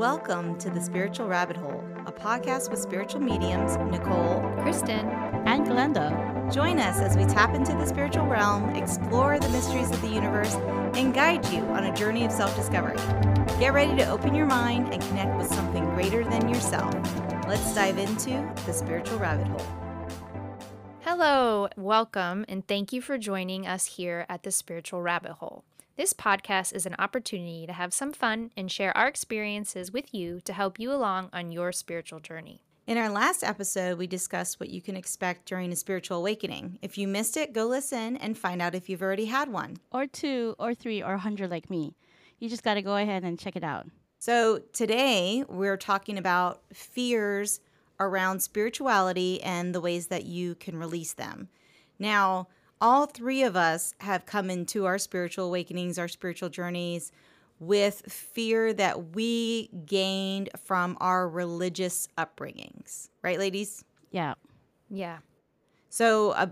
Welcome to The Spiritual Rabbit Hole, a podcast with spiritual mediums Nicole, Kristin, and Glenda. Join us as we tap into the spiritual realm, explore the mysteries of the universe, and guide you on a journey of self discovery. Get ready to open your mind and connect with something greater than yourself. Let's dive into The Spiritual Rabbit Hole. Hello, welcome, and thank you for joining us here at The Spiritual Rabbit Hole. This podcast is an opportunity to have some fun and share our experiences with you to help you along on your spiritual journey. In our last episode, we discussed what you can expect during a spiritual awakening. If you missed it, go listen and find out if you've already had one. Or two, or three, or a hundred like me. You just got to go ahead and check it out. So, today we're talking about fears around spirituality and the ways that you can release them. Now, all three of us have come into our spiritual awakenings, our spiritual journeys with fear that we gained from our religious upbringings. Right, ladies? Yeah. Yeah. So, uh,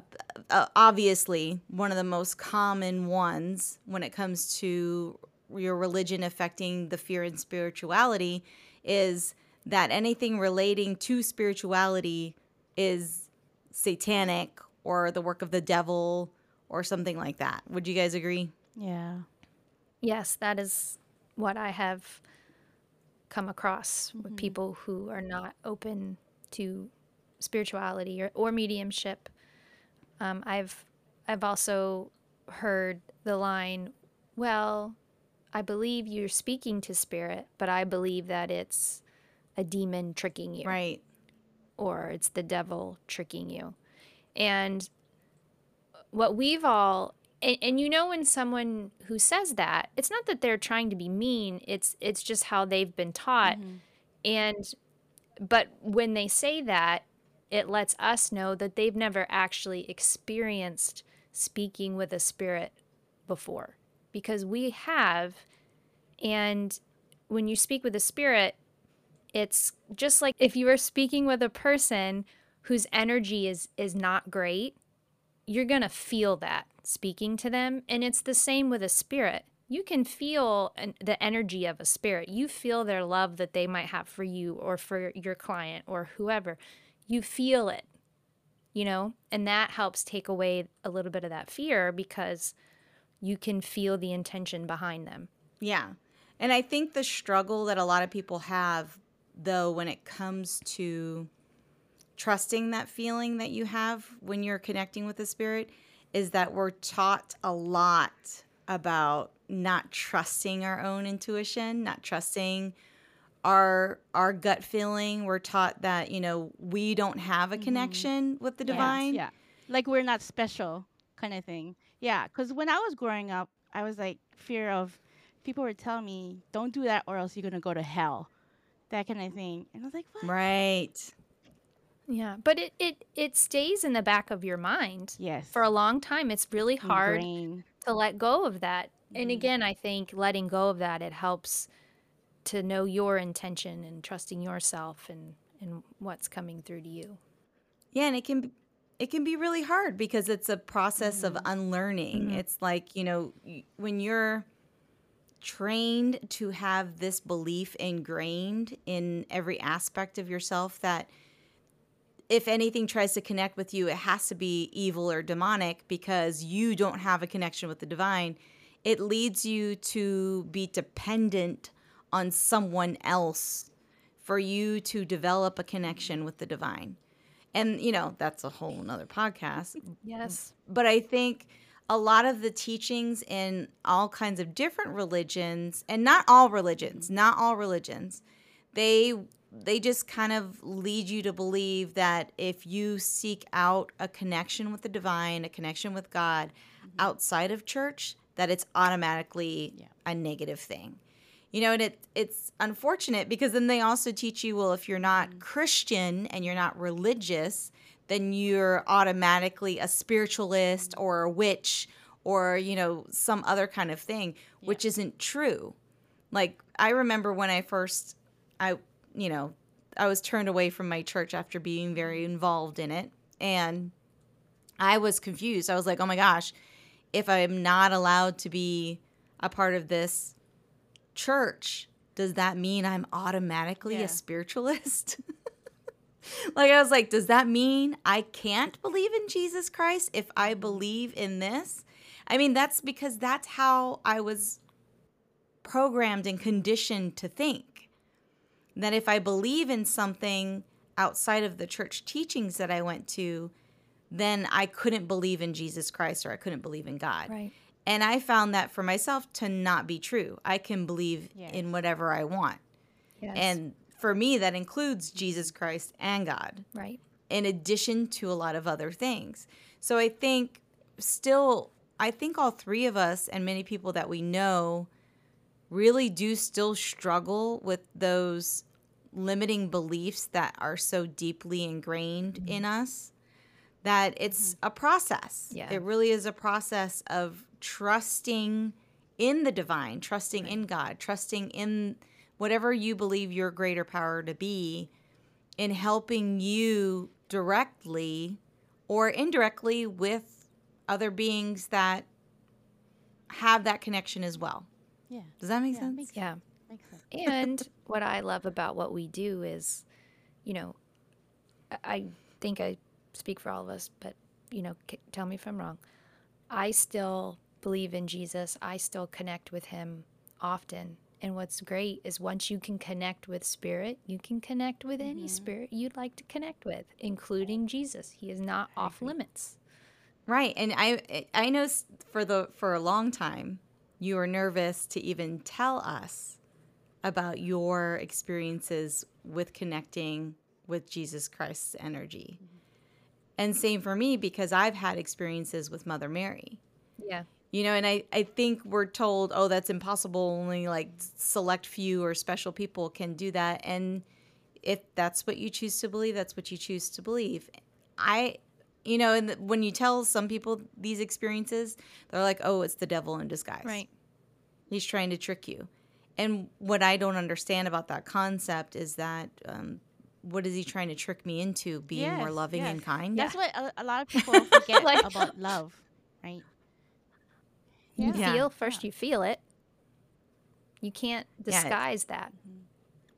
uh, obviously, one of the most common ones when it comes to your religion affecting the fear and spirituality is that anything relating to spirituality is satanic or the work of the devil or something like that. Would you guys agree? Yeah. Yes, that is what I have come across with Mhm. people who are not open to spirituality or, or mediumship. Um, I've I've also heard the line, "Well, I believe you're speaking to spirit, but I believe that it's a demon tricking you." Right. or it's the devil tricking you. And what we've all and, and you know when someone who says that, it's not that they're trying to be mean, it's it's just how they've been taught. Mhm. And but when they say that, it lets us know that they've never actually experienced speaking with a spirit before because we have and when you speak with a spirit it's just like if you were speaking with a person whose energy is is not great you're going to feel that speaking to them. And it's the same with a spirit. You can feel an, the energy of a spirit. You feel their love that they might have for you or for your client or whoever. You feel it you know? And that helps take away a little bit of that fear because you can feel the intention behind them. Yeah. And I think the struggle that a lot of people have, though, when it comes to trusting that feeling that you have when you're connecting with the spirit, is that we're taught a lot about not trusting our own intuition, not trusting our our gut feeling. We're taught that, you know, we don't have a Mhm. connection with the Yes, divine. Yeah. Like we're not special kind of thing. Yeah. Because when I was growing up, I was like, fear of people were telling me, don't do that or else you're going to go to hell. That kind of thing. And I was like, what? Right. Yeah but it it it stays in the back of your mind Yes. for a long time it's really hard to let go of that. And Mhm. again, I think letting go of that it helps to know your intention and trusting yourself and and what's coming through to you. Yeah, and it can be- it can be really hard because it's a process of unlearning. Mhm. It's like, you know, when you're trained to have this belief ingrained in every aspect of yourself that if anything tries to connect with you, it has to be evil or demonic because you don't have a connection with the divine. It leads you to be dependent on someone else for you to develop a connection with the divine. And, you know, that's a whole nother podcast. Yes. But I think a lot of the teachings in all kinds of different religions, and not all religions, not all religions, they they just kind of lead you to believe that if you seek out a connection with the divine, a connection with God mm-hmm. outside of church, that it's automatically Yeah. a negative thing. You know, and it it's unfortunate because then they also teach you, well, if you're not mm-hmm. Christian and you're not religious, then you're automatically a spiritualist mm-hmm. or a witch or, you know, some other kind of thing, which isn't true. Like I remember when I first I you know, I was turned away from my church after being very involved in it and I was confused. I was like, "Oh my gosh, if I'm not allowed to be a part of this church, does that mean I'm automatically Yeah. a spiritualist? like I was like, does that mean I can't believe in Jesus Christ if I believe in this? I mean, that's because that's how I was programmed and conditioned to think. That if I believe in something outside of the church teachings that I went to, then I couldn't believe in Jesus Christ or I couldn't believe in God. Right. And I found that for myself to not be true. I can believe Yes. in whatever I want. Yes. And for me, that includes Jesus Christ and God, right. in addition to a lot of other things. So I think still, I think all three of us and many people that we know really do still struggle with those limiting beliefs that are so deeply ingrained mm-hmm. in us that it's mm-hmm. a process. Yeah. It really is a process of trusting in the divine, trusting in God, trusting in whatever you believe your greater power to be in helping you directly or indirectly with other beings that have that connection as well. Yeah. Does that make Yeah, sense? Yeah. And what I love about what we do is, you know, I- think I speak for all of us, but, you know, c- tell me if I'm wrong. I still believe in Jesus. I still connect with him often. And what's great is once you can connect with spirit, you can connect with any mm-hmm. spirit you'd like to connect with, including Jesus. He is not off limits. Right. And I I know for the for a long time you were nervous to even tell us about your experiences with connecting with Jesus Christ's energy. And same for me because I've had experiences with Mother Mary. Yeah. You know, and I, I think we're told, oh, that's impossible. Only like select few or special people can do that. And if that's what you choose to believe, that's what you choose to believe. I, you know, and when you tell some people these experiences, they're like, oh, it's the devil in disguise. Right. He's trying to trick you. And what I don't understand about that concept is that um, what is he trying to trick me into? Being more Yes, loving and kind? That's what a, a lot of people forget Like- about love, right? You Yeah. feel first, you feel it. You can't Yeah, disguise that.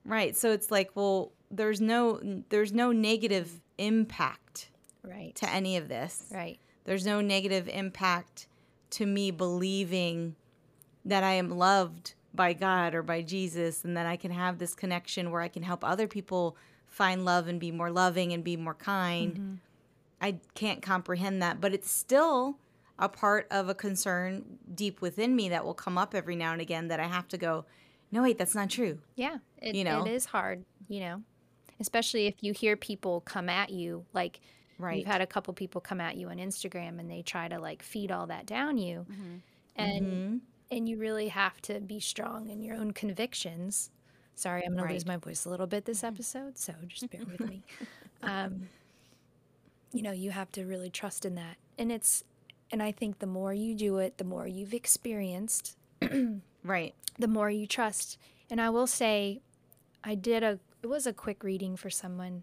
Right. So it's like, well, there's no there's no negative impact Right. to any of this. Right. There's no negative impact to me believing that I am loved by God or by Jesus and that I can have this connection where I can help other people find love and be more loving and be more kind. I can't comprehend that, but it's still a part of a concern deep within me that will come up every now and again that I have to go, no, wait, that's not true. Yeah. It, You know? it is hard, you know, especially if you hear people come at you. Like, Right. you've had a couple people come at you on Instagram and they try to like feed all that down you. And, Mhm. And you really have to be strong in your own convictions. Sorry, I'm going to lose my voice a little bit this episode, so just bear with me. Um, you know, you have to really trust in that. And it's, and I think the more you do it, the more you've experienced, Right. the more you trust. And I will say, I did a, it was a quick reading for someone.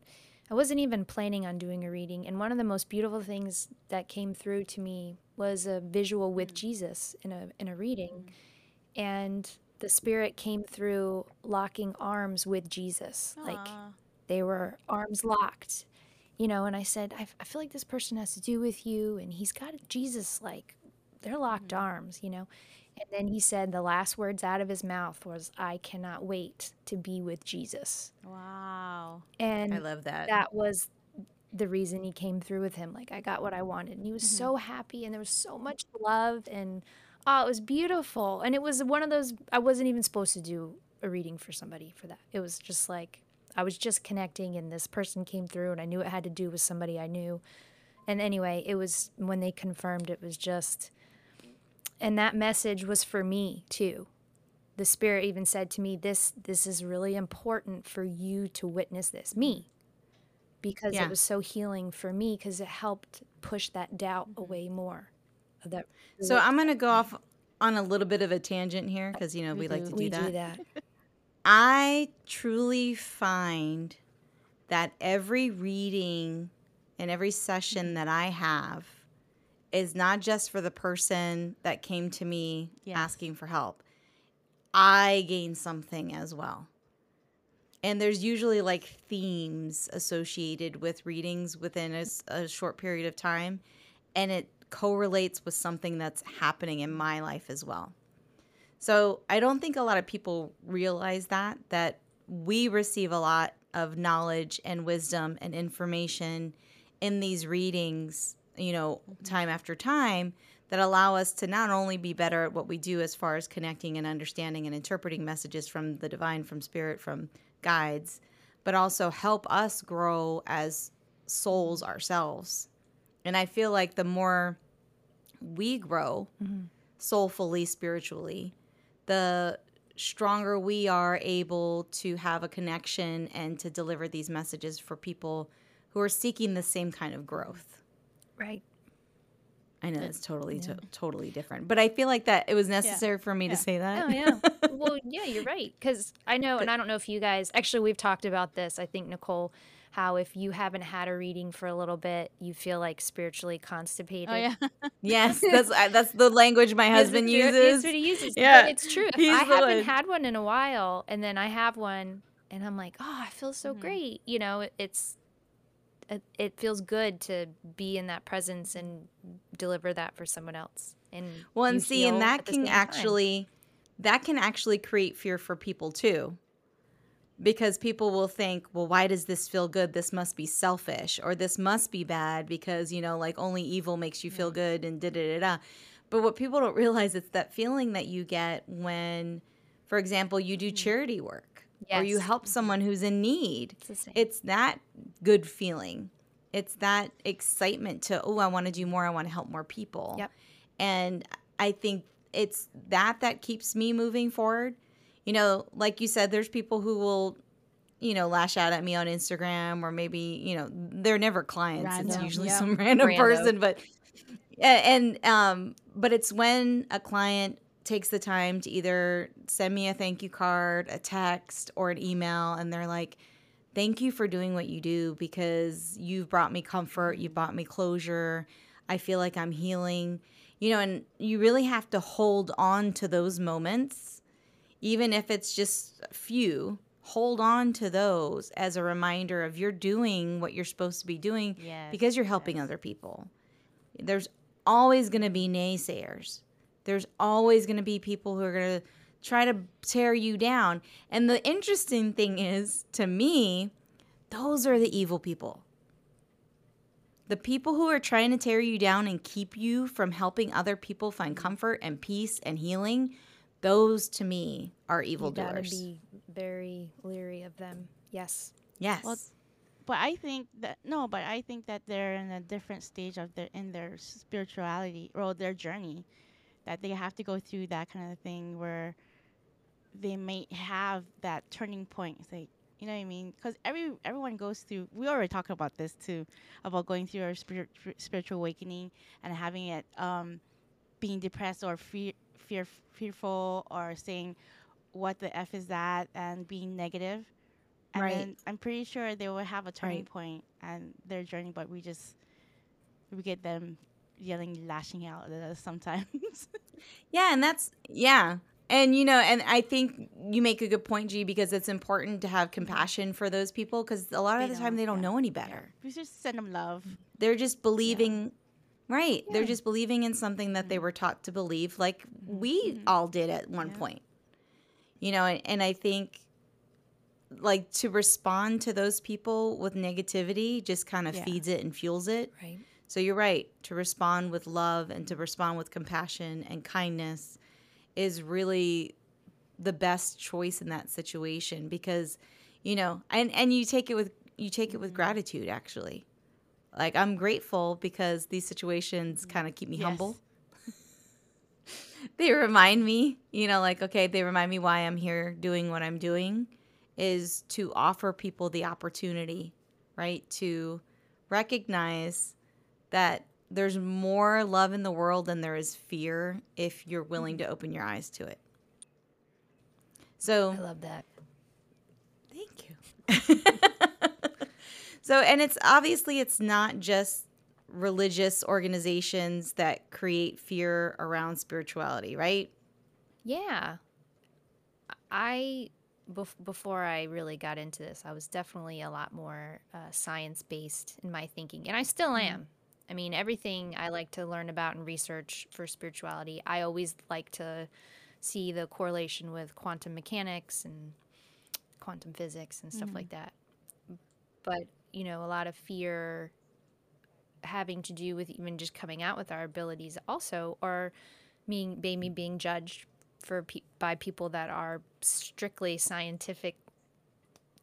I wasn't even planning on doing a reading. And one of the most beautiful things that came through to me was a visual with mm. Jesus in a, in a reading. Mm. And the spirit came through locking arms with Jesus. Like they were arms locked, you know. And I said, I, I feel like this person has to do with you. And he's got Jesus, like, they're locked mm. arms, you know. And then he said the last words out of his mouth was, I cannot wait to be with Jesus. wow. And I love that. that was the reason he came through with him. Like, I got what I wanted. And he was Mm-hmm. so happy, and there was so much love. And oh, it was beautiful. And it was one of those, I wasn't even supposed to do a reading for somebody for that. It was just like, I was just connecting, and this person came through, and I knew it had to do with somebody I knew. And anyway, it was when they confirmed it was just, and that message was for me too. The spirit even said to me this this is really important for you to witness this. Me. Because Yeah. it was so healing for me because it helped push that doubt mm-hmm. away more of that So I'm going to go mm-hmm. off on a little bit of a tangent here because, you know, we, like to do we that. do that. I truly find that every reading and every session mm-hmm. that I have is not just for the person that came to me Yes. asking for help. I gain something as well. And there's usually like themes associated with readings within a, a short period of time. And it correlates with something that's happening in my life as well. So I don't think a lot of people realize that, that we receive a lot of knowledge and wisdom and information in these readings, you know, time after time that allow us to not only be better at what we do as far as connecting and understanding and interpreting messages from the divine, from spirit, from guides, but also help us grow as souls ourselves. And I feel like the more we grow mm-hmm. soulfully, spiritually, the stronger we are able to have a connection and to deliver these messages for people who are seeking the same kind of growth. Right. I know it's totally yeah. to- totally different, but I feel like that it was necessary yeah. for me yeah. to say that. Oh yeah. well, yeah, you're right because I know, and I don't know if you guys actually we've talked about this. I think Nicole how if you haven't had a reading for a little bit, you feel like spiritually constipated. Oh yeah. yes, that's that's the language my husband uses. That's what he uses. Yeah, but it's true. If I haven't one. had one in a while, and then I have one, and I'm like, oh, I feel so mm-hmm. great. You know, it, it's it, it feels good to be in that presence and deliver that for someone else. And well, and see, and that can actually time. that can actually create fear for people too because people will think, well, why does this feel good? This must be selfish, or this must be bad because, you know, like only evil makes you feel good and da da da da. But what people don't realize it's that feeling that you get when, for example, you do mm. charity work yes. or you help someone who's in need. It's, it's that good feeling. It's that excitement to, oh, I want to do more. I want to help more people. Yep. And I think it's that that keeps me moving forward you know, like you said, there's people who will, you know, lash out at me on Instagram or maybe, you know, they're never clients. Random. It's usually some random person, but and um but it's when a client takes the time to either send me a thank you card, a text, or an email and they're like, "Thank you for doing what you do because you've brought me comfort, you've brought me closure. I feel like I'm healing." You know, and you really have to hold on to those moments even if it's just a few, hold on to those as a reminder of you're doing what you're supposed to be doing yes, because you're helping yes. other people. There's always going to be naysayers. There's always going to be people who are going to try to tear you down. And the interesting thing is, to me, those are the evil people. The people who are trying to tear you down and keep you from helping other people find comfort and peace and healing those to me are evildoers. You gotta be very leery of them. Yes. Yes. Well, but I think that no, but I think that they're in a different stage of their in their spirituality or their journey, that they have to go through that kind of thing where they may have that turning point. It's like you know what I mean? Because every everyone goes through. We already talked about this too, about going through our spirit, spiritual awakening and having it, um, being depressed or fear, fear, fearful or saying, "What the f is that?" and being negative. And right. then I'm pretty sure they will have a turning right. point and their journey, but we just we get them yelling, lashing out at us sometimes. yeah, and that's yeah. And you know, and I think you make a good point, G, because it's important to have compassion for those people because a lot of the time they don't yeah. know any better. Yeah. We just send them love. They're just believing Right. Yeah. They're just believing in something that they mm-hmm. were taught to believe, like we mm-hmm. all did at one yeah. point. You know, and, and I think like to respond to those people with negativity just kind of yeah. feeds it and fuels it. Right. So you're right. To respond with love and to respond with compassion and kindness is really the best choice in that situation because you know, and and you take it with you take it with mm-hmm. gratitude actually like I'm grateful because these situations kind of keep me yes. humble. they remind me, you know, like okay, they remind me why I'm here doing what I'm doing is to offer people the opportunity, right? To recognize that there's more love in the world than there is fear if you're willing to open your eyes to it. So I love that. Thank you. So, and it's obviously it's not just religious organizations that create fear around spirituality, right? Yeah. I bef- before I really got into this, I was definitely a lot more uh, science based in my thinking, and I still Mm. am. I mean, everything I like to learn about and research for spirituality, I always like to see the correlation with quantum mechanics and quantum physics and stuff Mhm. like that. But, you know, a lot of fear having to do with even just coming out with our abilities also or being maybe being judged for pe- by people that are strictly scientific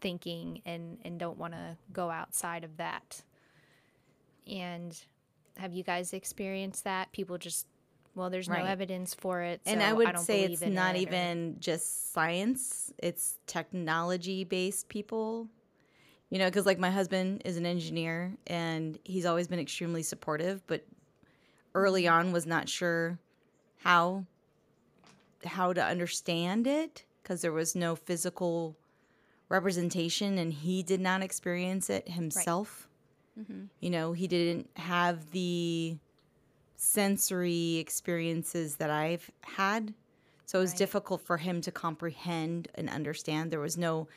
thinking and and don't want to go outside of that. And have you guys experienced that? People just well, there's no evidence for it, and I would don't say it's not it, or- even just science, it's technology based people. You know, because like my husband is an engineer and he's always been extremely supportive, but early Mm-hmm. on was not sure how how to understand it because there was no physical representation and he did not experience it himself. Mm-hmm. You know, he didn't have the sensory experiences that I've had. So it was Right. difficult for him to comprehend and understand. There was no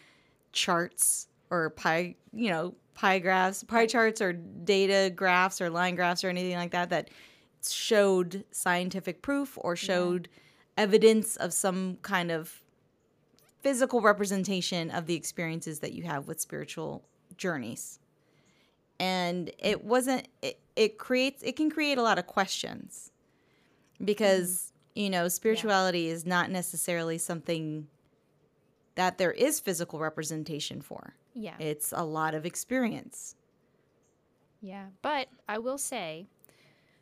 charts or pie, you know, pie graphs, pie charts or data graphs or line graphs or anything like that that showed scientific proof or showed evidence of some kind of physical representation of the experiences that you have with spiritual journeys and it wasn't it, it creates it can create a lot of questions because mm-hmm. you know spirituality is not necessarily something that there is physical representation for. Yeah. it's a lot of experience. Yeah, but I will say,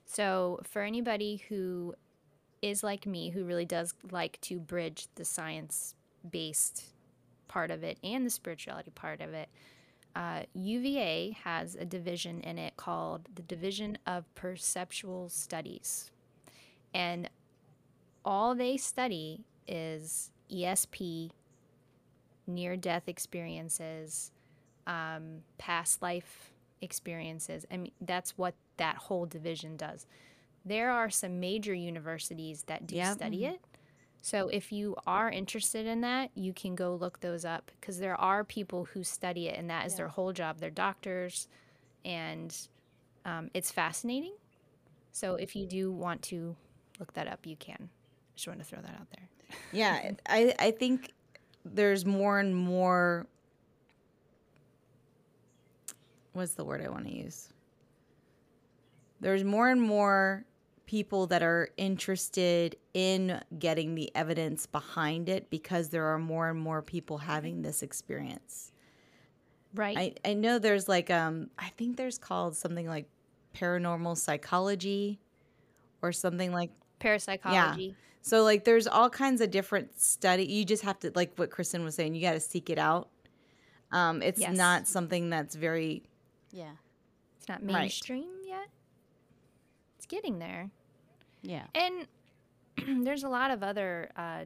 so for anybody who is like me, who really does like to bridge the science based part of it and the spirituality part of it, uh, UVA has a division in it called the Division of Perceptual Studies. And all they study is ESP, near death experiences, um, past life experiences. I mean, that's what that whole division does. There are some major universities that do Yep. study it. So if you are interested in that, you can go look those up because there are people who study it and that is Yeah. their whole job. They're doctors and um, it's fascinating. So if you do want to look that up, you can. Just want to throw that out there. yeah i i think there's more and more what's the word i want to use there's more and more people that are interested in getting the evidence behind it because there are more and more people having this experience Right. I, I know there's like um I think there's called something like paranormal psychology or something like Parapsychology. Yeah. so like there's all kinds of different study you just have to like what Kristin was saying you got to seek it out um it's Yes. not something that's very Yeah. It's not Right. mainstream yet. It's getting there. Yeah. And there's a lot of other uh,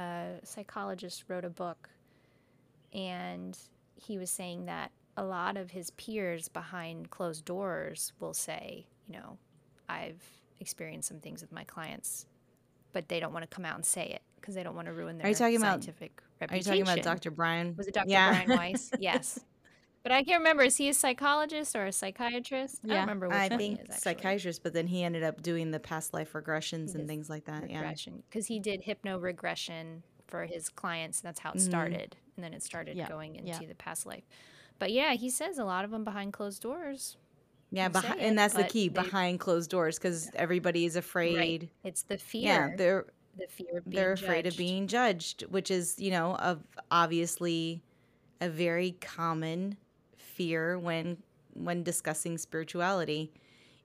uh, psychologists wrote a book, and he was saying that a lot of his peers behind closed doors will say, you know, I've experienced some things with my clients, but they don't want to come out and say it because they don't want to ruin their Are you talking about- scientific Are you talking about Dr. Brian? Was it Dr. Yeah. Brian Weiss? yes. But I can't remember. Is he a psychologist or a psychiatrist? I Yeah. don't remember which I one think he is, psychiatrist, but then he ended up doing the past life regressions and things like that. Yeah. regression because he did hypno regression for his clients and that's how it Mhm. started and then it started Yeah, going into yeah. the past life but yeah he says a lot of them behind closed doors Yeah, You say behi- it, and that's the key they- behind closed doors because everybody is afraid. Right. it's the fear Yeah, they're the fear of being they're afraid of being judged, which is you know of obviously a very common fear when when discussing spirituality.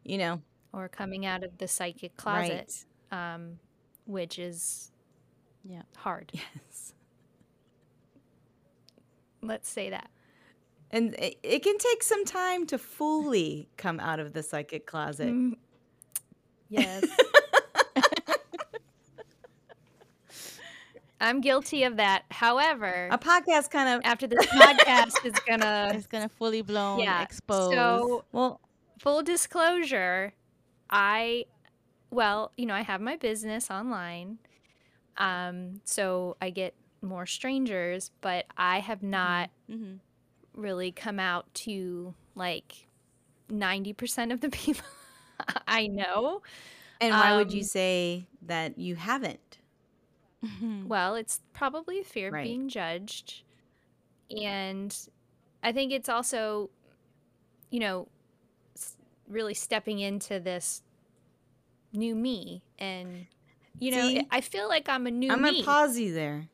You know, or coming out of the psychic closet um, which is Yeah. hard yes. let's say that And it, it can take some time to fully come out of the psychic closet. Mm, yes i'm guilty of that however A podcast kind of after this podcast is gonna It's gonna fully blown yeah expose. so well, full disclosure, I, well, you know, I have my business online. Um, so I get more strangers, but I have not hmm really come out to like 90% of the people I know. And why would you Um, say that you haven't? Hmm Well, it's probably fear of Right. being judged. And I think it's also, you know, really stepping into this new me. And, you know, See? I feel like I'm a new I'm me. gonna pause you there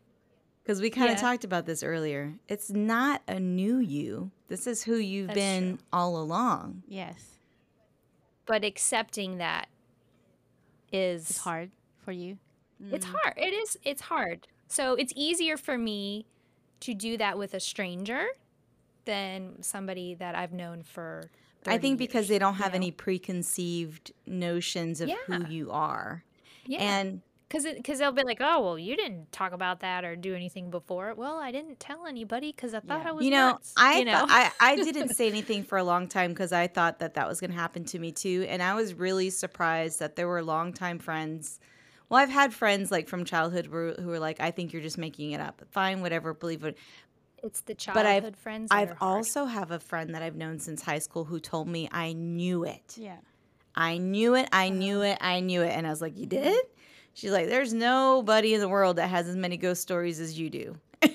because we kind of Yeah. talked about this earlier. It's not a new you. This is who you've That's been true. all along. Yes, but accepting that is it's hard for you. It's Mm. hard. It is. It's hard. So it's easier for me to do that with a stranger than somebody that I've known for. I think because they don't you have know? any preconceived notions of who you are. Yeah. And Because because they'll be like, oh well, you didn't talk about that or do anything before. Well, I didn't tell anybody because I thought Yeah. I was you know, nuts. I you know. I I didn't say anything for a long time because I thought that that was going to happen to me too, and I was really surprised that there were longtime friends. Well, I've had friends like from childhood who, who were like, "I think you're just making it up." Fine, whatever, believe it. it's the But I've- childhood friends. I've are also have a friend that I've known since high school who told me I knew it. Yeah. I knew it. I uh-huh. knew it. I knew it. And I was like, "You did?" She's like, "There's nobody in the world that has as many ghost stories as you do."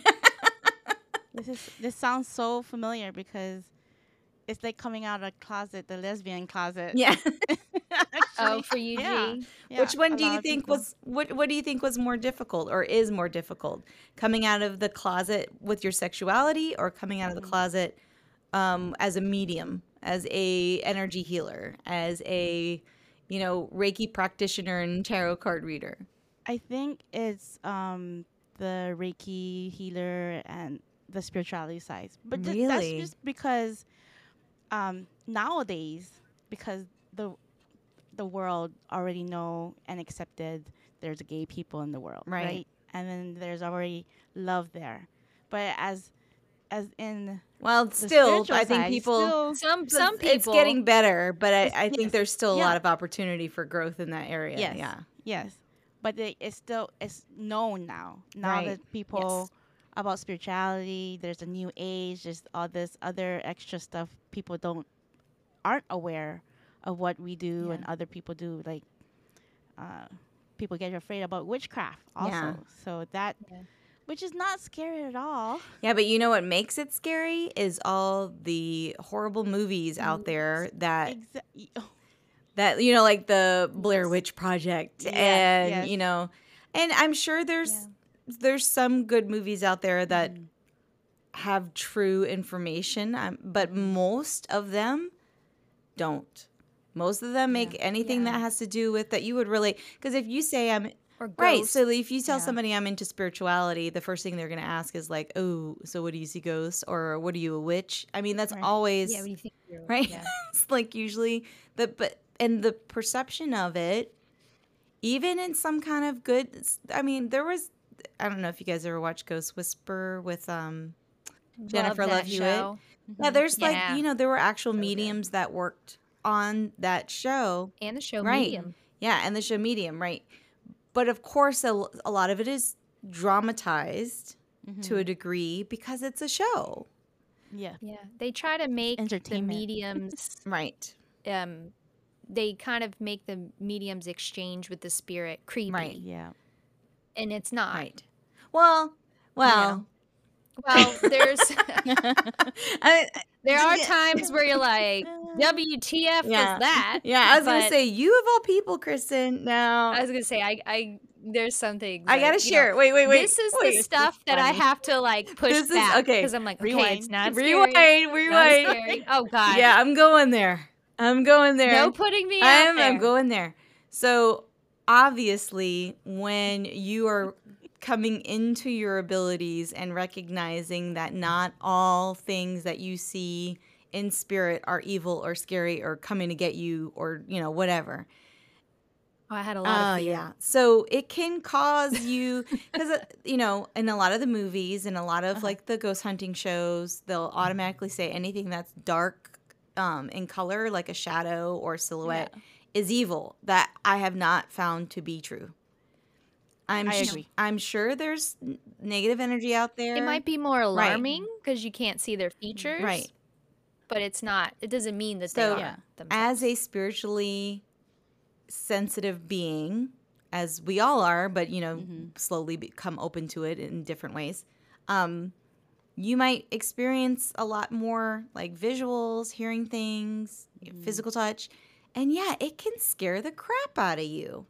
This is this sounds so familiar because it's like coming out of a closet, the lesbian closet. Yeah. Oh, for you, yeah. G? yeah, Which one do you think was what what do you think was more difficult or is more difficult? Coming out of the closet with your sexuality or coming out of the Mm. closet um as a medium, as a energy healer, as a you know, Reiki practitioner and tarot card reader? I think it's um the Reiki healer and the spirituality side. But ju- that's Really? just because um nowadays because the the world already know and accepted there's gay people in the world, Right. right? And then there's already love there. But as as in Well, the still, spiritual I think side, people still, Some some people. it's getting better, but I, I think yes, there's still a yeah. lot of opportunity for growth in that area. Yes. Yeah. Yes, but they, it's still it's known now. Now Right. that people about spirituality, there's a new age. There's all this other extra stuff people don't aren't aware of what we do and other people do. Like, uh, people get afraid about witchcraft also. Yeah. So that, Yeah. which is not scary at all. Yeah, but you know what makes it scary is all the horrible movies out there that Exa- that you know like the Blair Witch Project Yes, and yes. you know and I'm sure there's there's some good movies out there that Mhm. have true information um, but most of them don't most of them make anything Yeah. that has to do with that you would really because if you say I'm or right so if you tell Yeah. somebody I'm into spirituality the first thing they're going to ask is like oh so what do you see ghosts or what are you a witch I mean that's Right. always Yeah, you right? Yeah. it's like usually the but and the perception of it, even in some kind of good. I mean, there was. I don't know if you guys ever watched Ghost Whisper with um. Jennifer Love Love that Hewitt. show. Yeah, there's Yeah. like you know there were actual So good. mediums that worked on that show. and the show Right. Medium. Yeah, and the show Medium, right? But of course, a lot of it is dramatized to Mhm. a degree because it's a show, yeah. Yeah, they try to make the Entertainment. mediums. right? um, they kind of make the mediums exchange with the spirit creepy, Right. Yeah. And it's not. Right. Well, well. Well, there's I, there are times where you're like, WTF Yeah. was that? Yeah, I was gonna say you of all people, Kristin. Now I was gonna say I I there's something I gotta share. it. Wait, wait, wait. This is wait. the stuff that I have to like push This is- back okay, because I'm like, okay, rewind. it's not Rewind, scary. Not rewind. scary. Oh God. Yeah, I'm going there. I'm going there. No putting me I'm, there. I'm going there. So obviously, when you are coming into your abilities and recognizing that not all things that you see in spirit are evil or scary or coming to get you or you know whatever Oh, I had a lot Oh of fear. yeah. So it can cause you because you know in a lot of the movies and a lot of Uh-huh. like the ghost hunting shows, they'll automatically say anything that's dark um, in color, like a shadow or silhouette, is evil. That I have not found to be true. I'm I sh- I'm sure there's negative energy out there. It might be more alarming because you can't see their features. Right. But it's not. It doesn't mean that So, they are themselves. as a spiritually sensitive being, as we all are, but you know, Mhm. slowly become open to it in different ways. Um, you might experience a lot more like visuals, hearing things, physical touch, and yeah, it can scare the crap out of you.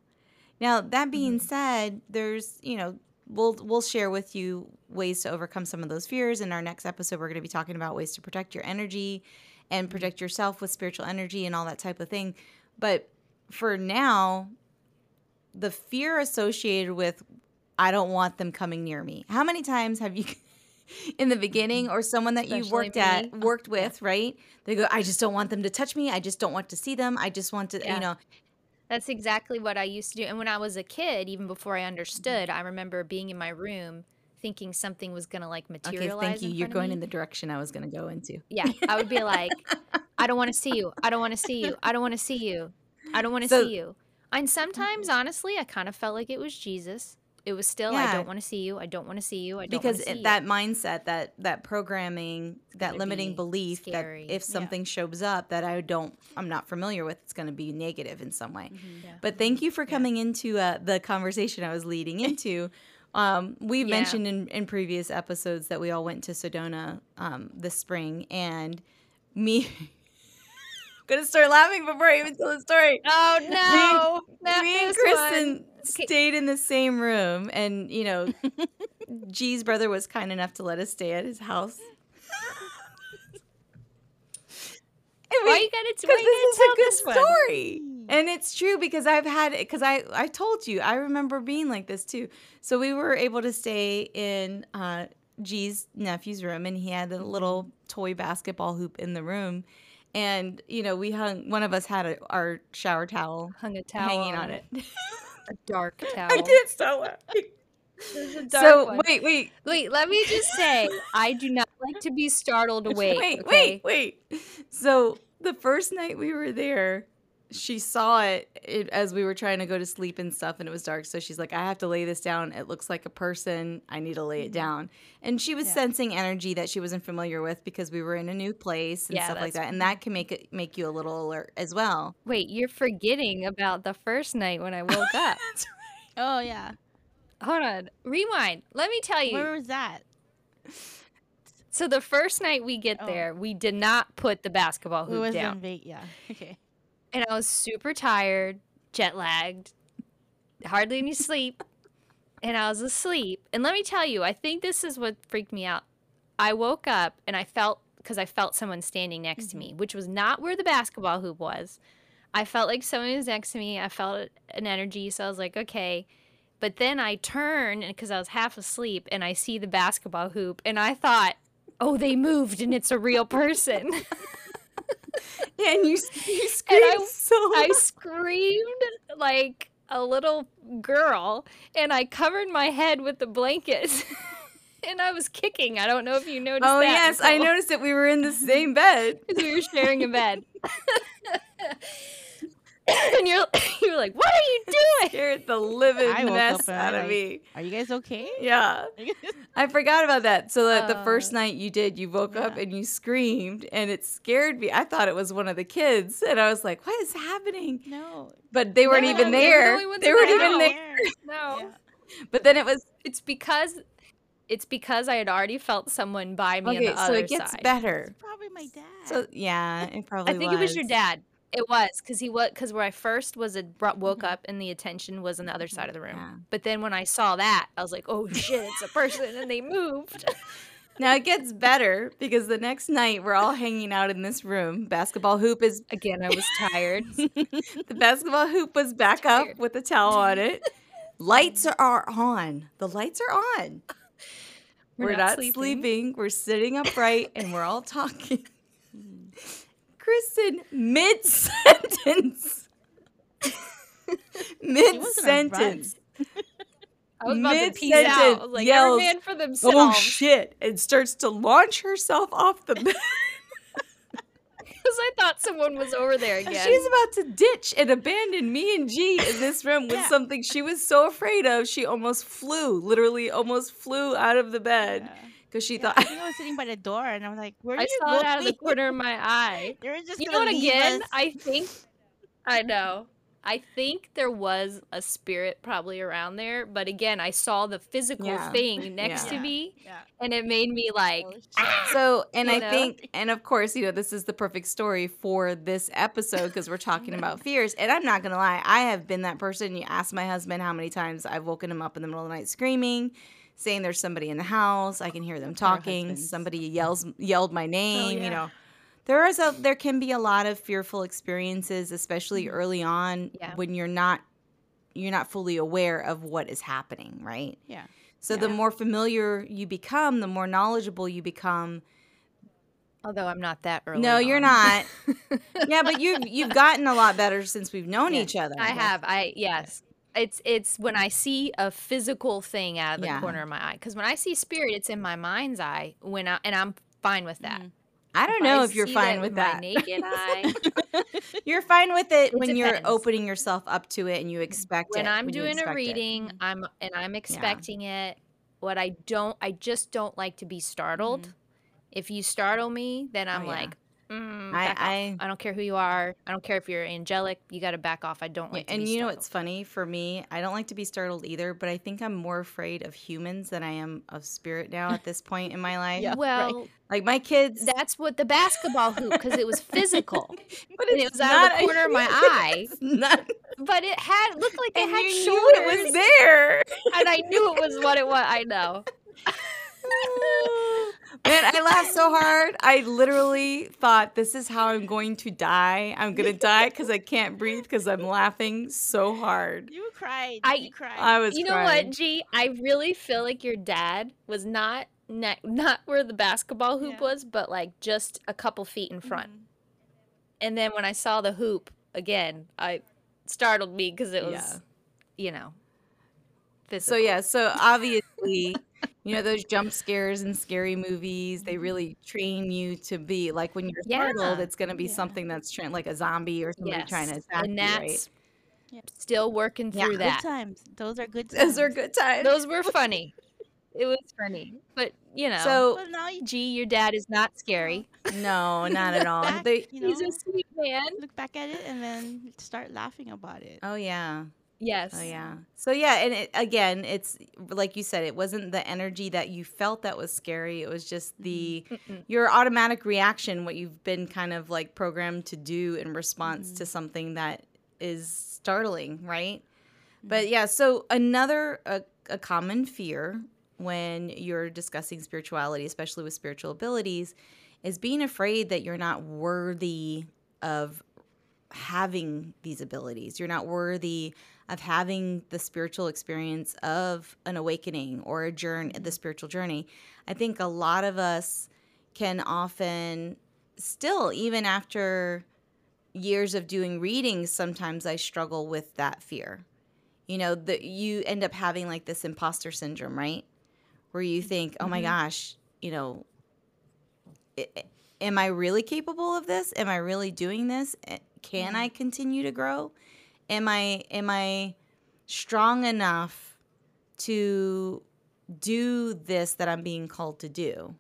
Now, that being mm-hmm. said, there's, you know, we'll we'll share with you ways to overcome some of those fears in our next episode. We're going to be talking about ways to protect your energy and mm-hmm. protect yourself with spiritual energy and all that type of thing. But for now, the fear associated with I don't want them coming near me. How many times have you in the beginning or someone that you Especially worked at worked with, right? They go, I just don't want them to touch me. I just don't want to see them. I just want to, Yeah. you know, That's exactly what I used to do. And when I was a kid, even before I mm-hmm. understood, I remember being in my room thinking something was going to like materialize. okay, thank you. You're going in the direction I was going to go into. Yeah, I would be like, I don't want to see you. I don't want to see you. I don't want to see you. I don't want to So- see you. And sometimes, mm-hmm. honestly, I kind of felt like it was Jesus. It was still, I don't want to see you. I don't want to see you. I don't because see it, that mindset that that programming that limiting be belief scary. that if something shows up that i don't i'm not familiar with it's going to be negative in some way Yeah. but thank you for coming into uh, the conversation i was leading into um, we've Yeah. mentioned in, in previous episodes that we all went to sedona um, this spring and me i'm going to start laughing before i even tell the story Oh no! Not me and Kristin one. Stayed in the same room, and you know, G's brother was kind enough to let us stay at his house. And Why we- you gotta? Why you this gotta tell is a good this one? story, and it's true because I've had it because I I told you I remember being like this too. So we were able to stay in uh, G's nephew's room, and he had a little toy basketball hoop in the room. And you know, we hung. One of us had a, our shower towel Hung a towel hanging on it. A dark towel. I can't stop laughing. There's a dark So one. wait, wait, Wait, let me just say, I do not like to be startled awake. wait, okay? wait, wait. So the first night we were there, she saw it, it as we were trying to go to sleep and stuff, and it was dark. So she's like, "I have to lay this down. It looks like a person. I need to lay it mm-hmm. down." And she was Yeah. sensing energy that she wasn't familiar with because we were in a new place and Yeah, stuff like that, and that can make it make you a little alert as well. Wait, you're forgetting about the first night when I woke up. right. Oh yeah. Hold on, rewind. Let me tell you. Where was that? So the first night we get Oh. there, we did not put the basketball It hoop was down, in Vegas. Yeah. Okay. And I was super tired, jet lagged, hardly any sleep, and I was asleep. And let me tell you, I think this is what freaked me out. I woke up and I felt because I felt someone standing next to me, mm-hmm. which was not where the basketball hoop was. I felt like someone was next to me. I felt an energy, so I was like, okay. But then I turn because I was half asleep and I see the basketball hoop, and I thought, oh, they moved and it's a real person. And you you screamed I- so. I screamed like a little girl and I covered my head with the blanket. and I was kicking. I don't know if you noticed oh that. yes, I noticed that we were in the same bed. 'cause we were sharing a bed. and you're you were like, "What are you doing?" Scared the living I mess out of like- me. Are you guys okay? Yeah. I forgot about that. So that the first Uh, night you did, you woke up and you screamed, and it scared me. I thought it was one of the kids, and I was like, "What is happening?" no. But they weren't No, even they were the there. They weren't even house. there. No. Yeah. But then it was It's because it's because I had already felt someone by me okay. on the So other it gets side. better. Probably my dad. So yeah, it probably. I think it was your dad. It was because he was because where I first was it brought, woke mm-hmm. up and the attention was on the other side of the room. Yeah. But then when I saw that, I was like, "Oh shit, it's a person!" and they moved. Now it gets better because the next night we're all hanging out in this room. Basketball hoop is Again, I was tired. the basketball hoop was back up with a towel on it. Lights are, are on. The lights are on. We're, not, sleeping. We're sitting upright and we're all talking. Kristin, mid sentence. mid sentence. I was about to Mid peace out. I sentence was like, yells, "Every man for oh, themselves." Oh shit. And starts to launch herself off the bed. Because I thought someone was over there again. She's about to ditch and abandon me and G in this room with Yeah. something she was so afraid of. She almost flew, literally almost flew out of the bed Yeah. Because she Yeah, I thought. think I was sitting by the door, and I'm like, "Where are I you saw it out of the corner of my eye. They were just You know what? Again, us. I think. I know. I think there was a spirit probably around there, but again, I saw the physical Yeah. thing next Yeah. to me, yeah. and it made me like, Oh. Ah! So, and You I know? think, and of course, you know, this is the perfect story for this episode because we're talking about fears. And I'm not going to lie, I have been that person. You ask my husband how many times I've woken him up in the middle of the night screaming, saying there's somebody in the house. I can hear them talking. Somebody yells, yelled my name, you yeah. know. There is a there can be a lot of fearful experiences, especially Mhm. early on Yeah. when you're not you're not fully aware of what is happening, right? Yeah. So the more familiar you become, the more knowledgeable you become, although I'm not that early. no, you're not. yeah, but you've you've gotten a lot better since we've known Yeah, each other. I have. I yes. It's it's when I see a physical thing out of the Yeah. corner of my eye. Because when I see spirit, it's in my mind's eye. When I and I'm fine with that. Mhm. I don't If know I if you're fine that with my that. naked eye. you're fine with it, It when you're opening yourself up to it and you expect it. when it. I'm you doing a expect it. reading, I'm and I'm expecting it. What I don't, I just don't like to be startled. If you startle me, then I'm Mm-hmm. Oh, yeah. like, mm, I- I- I don't care who you are. I don't care if you're angelic. You got to back off. I don't Yeah, like. to and be you know startled. what's funny for me? I don't like to be startled either, but I think I'm more afraid of humans than I am of spirit now at this point in my life. Yeah, right. Well, Like my kids, that's what the basketball hoop because it was physical but and it it's was out of the corner of my human. eye. Not, But it had looked like it and had you shoulders, knew it was there. and I knew it was what it was. I know. Man, I laughed so hard. I literally thought this is how I'm going to die. I'm gonna die because I can't breathe because I'm laughing so hard. You cried. I- you cried. I was You know crying. what, G? I really feel like your dad was not ne- not where the basketball hoop Yeah. was, but like just a couple feet in front. Mhm. And then when I saw the hoop again, I startled me because it was, Yeah. you know, So yeah, so obviously, you know those jump scares in scary movies. They mm-hmm. really train you to be like when you're startled, it's gonna be Yeah. something that's tra- like a zombie or somebody yes, trying to attack and you, that's right? Yeah. still working Yeah. through Good that. times. Those are good times. Those are good times. Those were funny. it was funny, but you know, so But now you G, your dad is not scary. no, not at all. back, They- you know, He's a sweet man. look back at it and then start laughing about it. oh yeah. Yes. Oh yeah. So yeah, and it, again, it's like you said, it wasn't the energy that you felt that was scary. It was just the Mm-mm. your automatic reaction, what you've been kind of like programmed to do in response Mm-hmm. to something that is startling, right? But yeah, so another a, a common fear when you're discussing spirituality, especially with spiritual abilities, is being afraid that you're not worthy of having these abilities. You're not worthy of having the spiritual experience of an awakening or a journey, the spiritual journey. I think a lot of us can often still, even after years of doing readings, sometimes I struggle with that fear. You know, that you end up having like this imposter syndrome, right? Where you think, oh my Mhm. gosh, you know, am I really capable of this? Am I really doing this? Can I continue to grow? Am I am I strong enough to do this that I'm being called to do?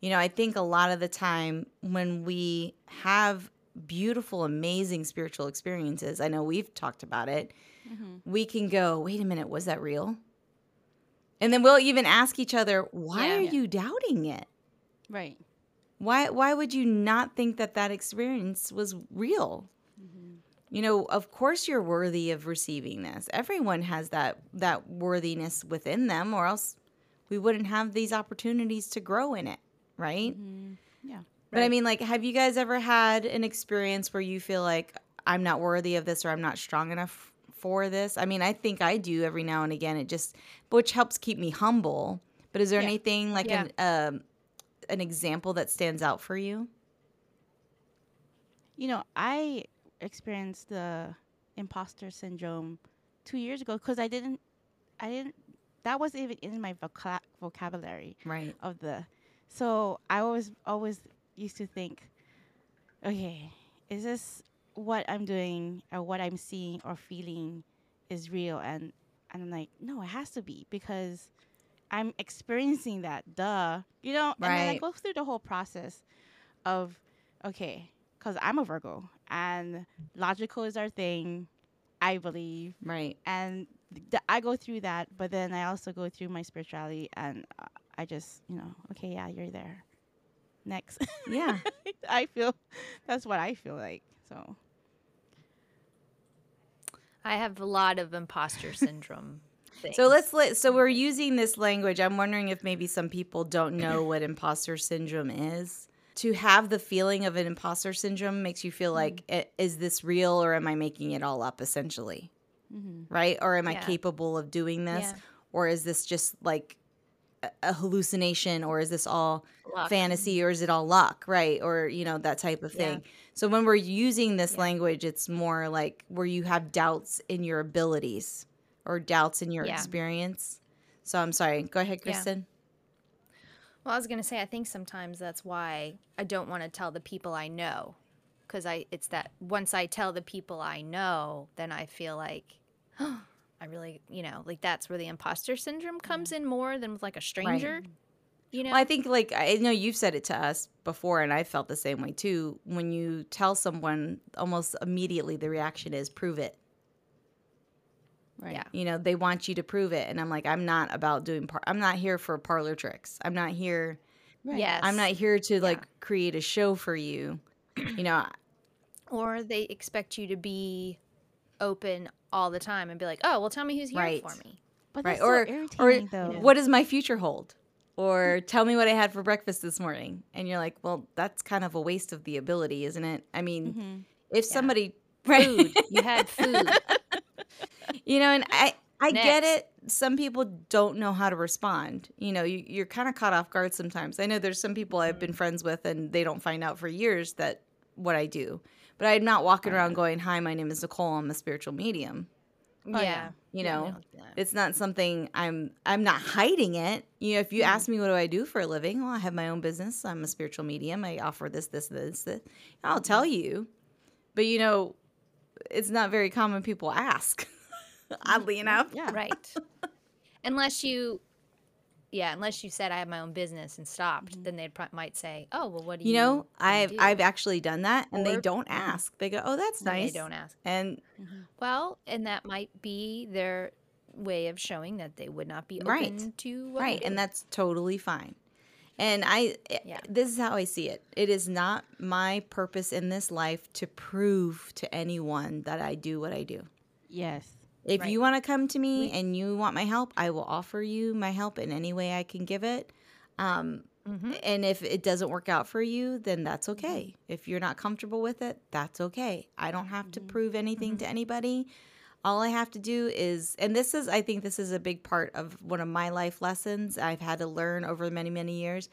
You know, I think a lot of the time when we have beautiful, amazing spiritual experiences, I know we've talked about it, Mhm. we can go, wait a minute, was that real? And then we'll even ask each other, why Yeah. are Yeah. you doubting it? Right. Why why would you not think that that experience was real? You know, of course you're worthy of receiving this. Everyone has that that worthiness within them or else we wouldn't have these opportunities to grow in it, right? Mhm. Yeah. But I mean like have you guys ever had an experience where you feel like I'm not worthy of this or I'm not strong enough for this? I mean, I think I do every now and again. It just which helps keep me humble. But is there Yeah. anything like Yeah. an um an example that stands out for you? You know, I experienced the imposter syndrome two years ago because I didn't, I didn't, that wasn't even in my voca- vocabulary Right. of the, so I always, always used to think, okay, is this what I'm doing or what I'm seeing or feeling is real? And and I'm like, no, it has to be because I'm experiencing that. Duh, you know. Right. And then I go through the whole process of okay, because I'm a Virgo and logical is our thing. I believe Right. and th- I go through that, but then I also go through my spirituality, and uh, I just, you know, okay, yeah, you're there. Next, Yeah. I feel that's what I feel like. So I have a lot of imposter syndrome. Things. So let's let so we're using this language. I'm wondering if maybe some people don't know what imposter syndrome is. To have the feeling of an imposter syndrome makes you feel like mm. "I- is this real or am I making it all up essentially? Mm-hmm. Right? Or am I capable of doing this? Yeah. Or is this just like a- hallucination or is this all Luck. fantasy or is it all luck right or you know that type of Yeah. thing so when we're using this Yeah. language it's more like where you have doubts in your abilities or doubts in your Yeah. experience so i'm sorry go ahead Yeah. kristin Well, I was gonna say I think sometimes that's why I don't want to tell the people I know, because I it's that once I tell the people I know, then I feel like I really you know like that's where the imposter syndrome comes in more than with like a stranger. You know, well i think like i know you've said it to us before and i felt the same way too. When you tell someone almost immediately the reaction is prove it right, Yeah. you know they want you to prove it and i'm like i'm not about doing par- i'm not here for parlor tricks i'm not here right. yes, i'm not here to like create a show for you you know or they expect you to be open all the time and be like, oh, well, tell me who's here Right. for me. But right that's or so or irritating, though. what does my future hold or tell me what i had for breakfast this morning and you're like well that's kind of a waste of the ability isn't it i mean Mhm. if somebody right Food. You had food. You know and i i get it. Some people don't know how to respond. You know you, you're kind of caught off guard sometimes. I know there's some people i've Mm-hmm. been friends with and they don't find out for years that what i do but i'm not walking around going hi my name is nicole. I'm a spiritual medium. Yeah. yeah. you know we don't do that. it's not something i'm i'm not hiding it. You know if you ask me what do i do for a living well i have my own business. I'm a spiritual medium. I offer this this this this. I'll tell you. But you know it's not very common people ask oddly mm, enough. yeah, right. Unless you yeah unless you said i have my own business and stopped mm-hmm. then they pro- might say oh well what do you you know i've do?" i've actually done that and they don't ask. They go oh that's nice they don't ask. And mm-hmm. well and that might be their way of showing that they would not be open Right. to what right and that's totally fine. And i eh, Yeah. this is how i see it. It is not my purpose in this life to prove to anyone that i do what i do. Yes, if Right. you want to come to me and you want my help i will offer you my help in any way i can give it. Um, Mhm. and if it doesn't work out for you then that's mm-hmm. okay. If you're not comfortable with it that's okay. I don't have to mm-hmm. prove anything to mm-hmm. anybody. All I have to do is, and this is, I think this is a big part of one of my life lessons I've had to learn over many, many years.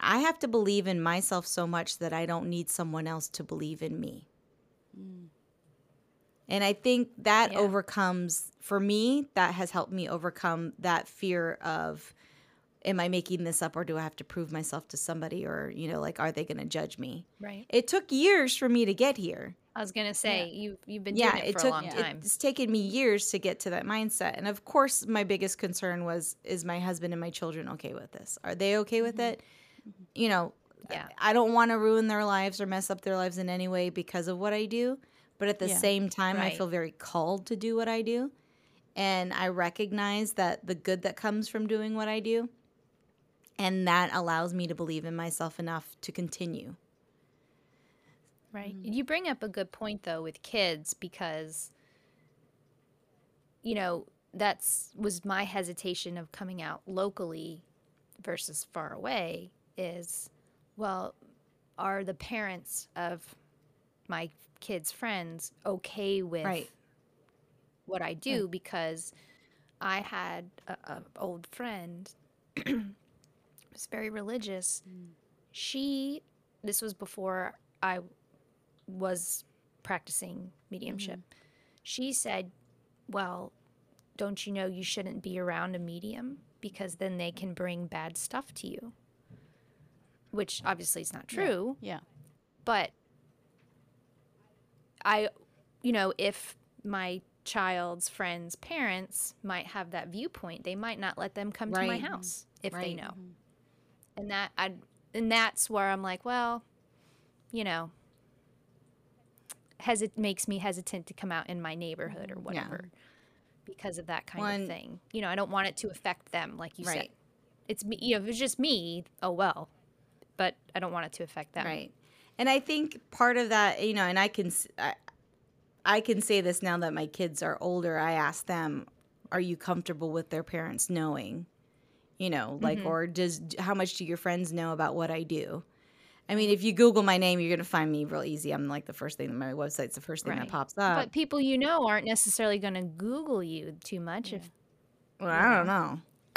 I have to believe in myself so much that I don't need someone else to believe in me. Mm. And I think that Yeah. overcomes, for me, that has helped me overcome that fear of, am I making this up or do I have to prove myself to somebody or, you know, like, are they going to judge me? right It took years for me to get here i was gonna say you you've been yeah, doing it, it for took a long time it's taken me years to get to that mindset. And of course, my biggest concern was is my husband and my children okay with this? Are they okay with it? You know, Mm-hmm. Yeah. I don't want to ruin their lives or mess up their lives in any way because of what I do, but at the Yeah. same time, I feel very called to do what I do. And I recognize that the good that comes from doing what I do and that allows me to believe in myself enough to continue. Right. Mm-hmm. You bring up a good point though with kids because you know, that's was my hesitation of coming out locally versus far away is well, are the parents of my kids' friends okay with Right. what I do because I had a, a old friend was very religious. Mm. She this was before I was practicing mediumship. Mm-hmm. She said, "Well, don't you know you shouldn't be around a medium because then they can bring bad stuff to you." Which obviously is not true, yeah, but I, you know, if my child's friends' parents might have that viewpoint, they might not let them come to my house if they Right. know. Mm-hmm. And that I and that's where I'm like, well, you know, hesit makes me hesitant to come out in my neighborhood or mm-hmm. whatever because of that kind One- of thing. You know, I don't want it to affect them, like you said. Right. It's me. You know, if it's just me, oh well. But I don't want it to affect them. Right. And I think part of that, you know, and I can I, I can say this now that my kids are older. I ask them, "Are you comfortable with their parents knowing?" You know, like mm-hmm. or does how much do your friends know about what I do? I mean, if you Google my name, you're gonna find me real easy. I'm like the first thing my website's the first thing that pops up. But people you know aren't necessarily going to Google you too much. If well, I don't know.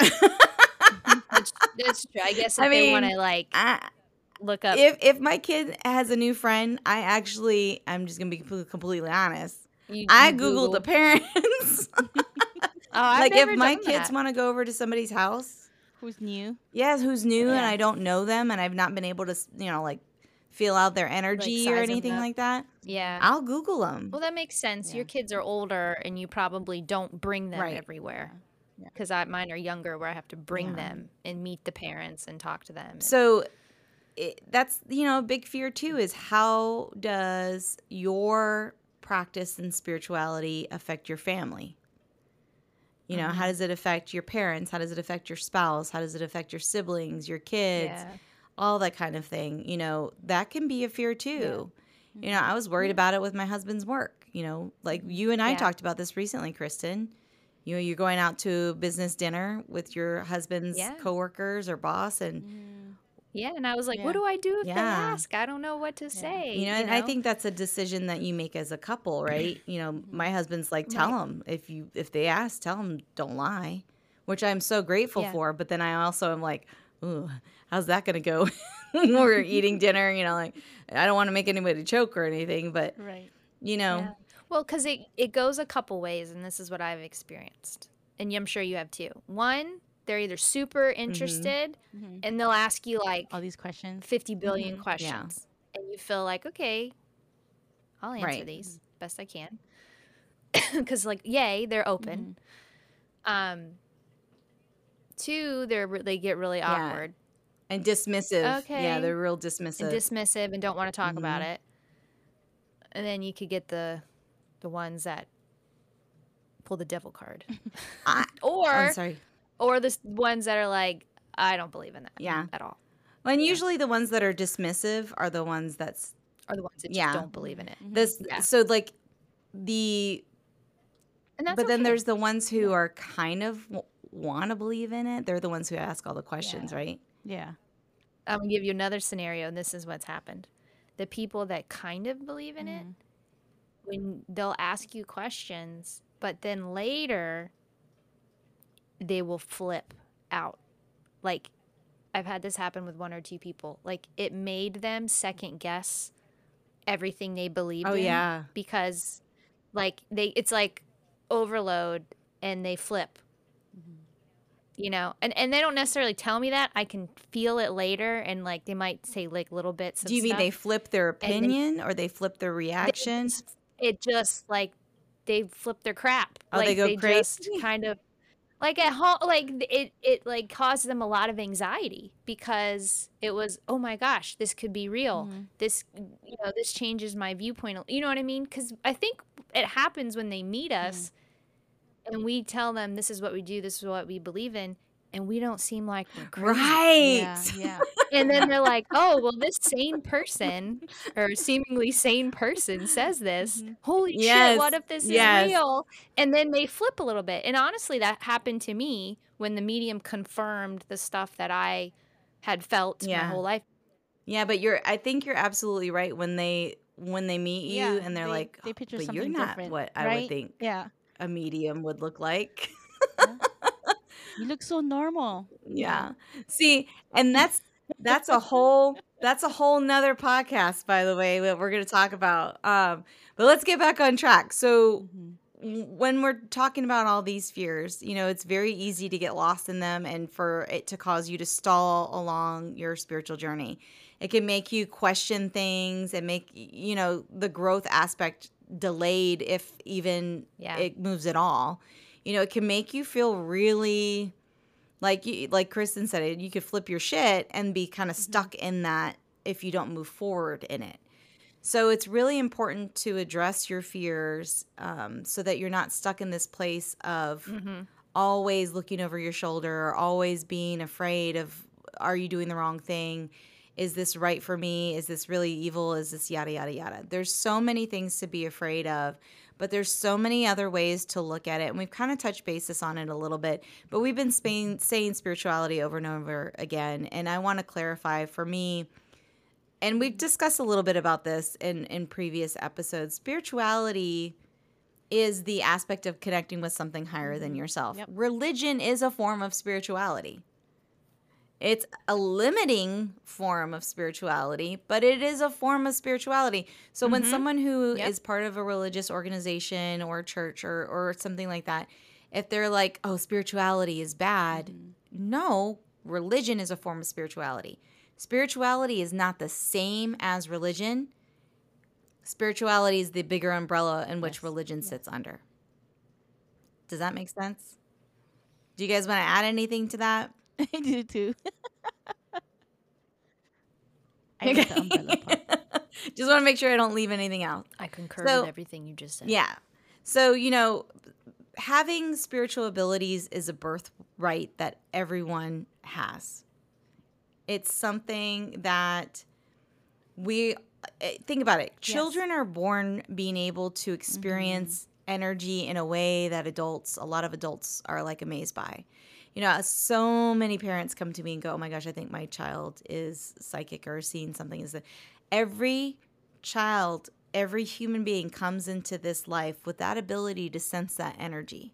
that's, that's true. I guess if I they want mean, to like I, look up. if if my kid has a new friend, I actually I'm just gonna be completely, honest. you, I you googled the parents. Oh, like if my kids want to go over to somebody's house, Who's new? yes, who's new and I don't know them and I've not been able to, you know, like feel out their energy or anything like that, yeah. I'll Google them. Well, that makes sense. Yeah. Your kids are older, and you probably don't bring them Right. everywhere. Because I mine are younger, where I have to bring Yeah. them and meet the parents and talk to them. So it, that's you know a big fear too is how does your practice and spirituality affect your family? You know, Mm-hmm. how does it affect your parents? How does it affect your spouse? How does it affect your siblings, your kids? yeah. all that kind of thing. You know, that can be a fear too. You know, I was worried about it with my husband's work. You know, like you and I Yeah. talked about this recently, Kristin. You know, you're going out to business dinner with your husband's Yeah. coworkers or boss, and Yeah, and I was like, Yeah. what do I do if they ask? I don't know what to say. you know, and I think that's a decision that you make as a couple, right? You know, my mm-hmm. husband's like, tell them if you if they ask, tell them don't lie, which I'm so grateful Yeah. for. But then I also am like, ooh, how's that gonna go? when We're eating dinner, you know, like I don't want to make anybody choke or anything, but Right. you know, Yeah. Well, because it, it goes a couple ways, and this is what I've experienced. And I'm sure you have too. One, they're either super interested Mhm. and they'll ask you like All these questions. 50 billion Mhm. Yeah. questions. And you feel like, okay, I'll answer Right. these best I can. Because, like, yay, they're open. Um, two, they're they get really Yeah. awkward and dismissive. okay Yeah, they're real dismissive. and dismissive and don't want to talk about it. And then you could get the the ones that pull the devil card, I, or I'm sorry. Or the ones that are like, I don't believe in that, Yeah. at all, Well, and usually the ones that are dismissive are the ones that's or the ones that Yeah. just don't believe in it. this. Yeah. So like the And that's but then there's the ones who are kind of w- want to believe in it. They're the ones who ask all the questions, right? Yeah. I'm gonna give you another scenario, and this is what's happened. The people that kind of believe in Mm-hmm. it, when they'll ask you questions, but then later they will flip out. Like I've had this happen with one or two people. Like it made them second guess everything they believed Oh in yeah, because like they it's like overload and they flip. You know? And and they don't necessarily tell me that. I can feel it later and like they might say like little bits of do you mean they flip their they- opinion or they flip their They it just like they flip their crap. Oh, they like go they crazy? just kind of like at home like it it like caused them a lot of anxiety because it was oh my gosh this could be real. Mm-hmm. this you know this changes my viewpoint. You know what i mean? Because i think it happens when they meet Mm. us and we tell them this is what we do. This is what we believe in and we don't seem like we're crazy. Right. Yeah. Yeah. and then they're like oh well this sane person or seemingly sane person says this mm-hmm. holy shit what if this yes. is real and then they flip a little bit and honestly that happened to me when the medium confirmed the stuff that i had felt Yeah. my whole life Yeah, but you're. I think you're absolutely right when they when they meet you Yeah, and they're they- like, they picture but you're not different, what I right? would think Yeah. a medium would look like. You look so normal. yeah. See, and that's that's a whole that's a whole nother podcast, by the way, that we're gonna talk about. Um, but let's get back on track. So Mhm. when we're talking about all these fears, you know, it's very easy to get lost in them and for it to cause you to stall along your spiritual journey. It can make you question things and make, you know, the growth aspect delayed if even Yeah. it moves at all. You know, it can make you feel really like you like Kristin said it, you could flip your shit and be kind of stuck in that if you don't move forward in it. So it's really important to address your fears um, so that you're not stuck in this place of always looking over your shoulder, or always being afraid of are you doing the wrong thing? Is this right for me? Is this really evil? Is this yada yada yada? There's so many things to be afraid of, but there's so many other ways to look at it, and we've kind of touched basis on it a little bit. But we've been saying, saying spirituality over and over again, and I want to clarify for me and we've discussed a little bit about this in in previous episodes spirituality is the aspect of connecting with something higher than mm-hmm. yourself Yep. religion is a form of spirituality it's a limiting form of spirituality but it is a form of spirituality. So when mm-hmm. someone who is Yep. part of a religious organization or church or or something like that if they're like oh spirituality is bad mm-hmm. no religion is a form of spirituality. Spirituality is not the same as religion. Spirituality is the bigger umbrella in which Yes. religion sits under. Does that make sense? Do you guys want to add anything to that I do too. I get the umbrella part. just want to make sure i don't leave anything out I concur So- with everything you just said. Yeah. So, you know, having spiritual abilities is a birthright that everyone has. It's something that we eh, think about it. Children are born being able to experience energy in a way that adults, a lot of adults, are like amazed by. You know, so many parents come to me and go, "Oh my gosh, I think my child is psychic or seeing something." Is that every child, every human being comes into this life with that ability to sense that energy.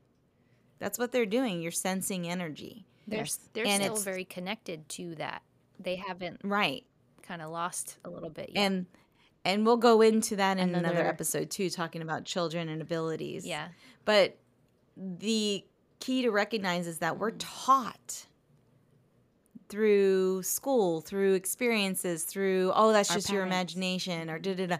That's what they're doing. You're sensing energy. They're, Yes. they're And still it's- very connected to that. They haven't Right. kind of lost a little bit yet. And and we'll go into that in another, Another- episode too, talking about children and abilities. yeah. But the key to recognize is that we're mm. taught through school, through experiences, through oh, that's Our just your imagination or da da da.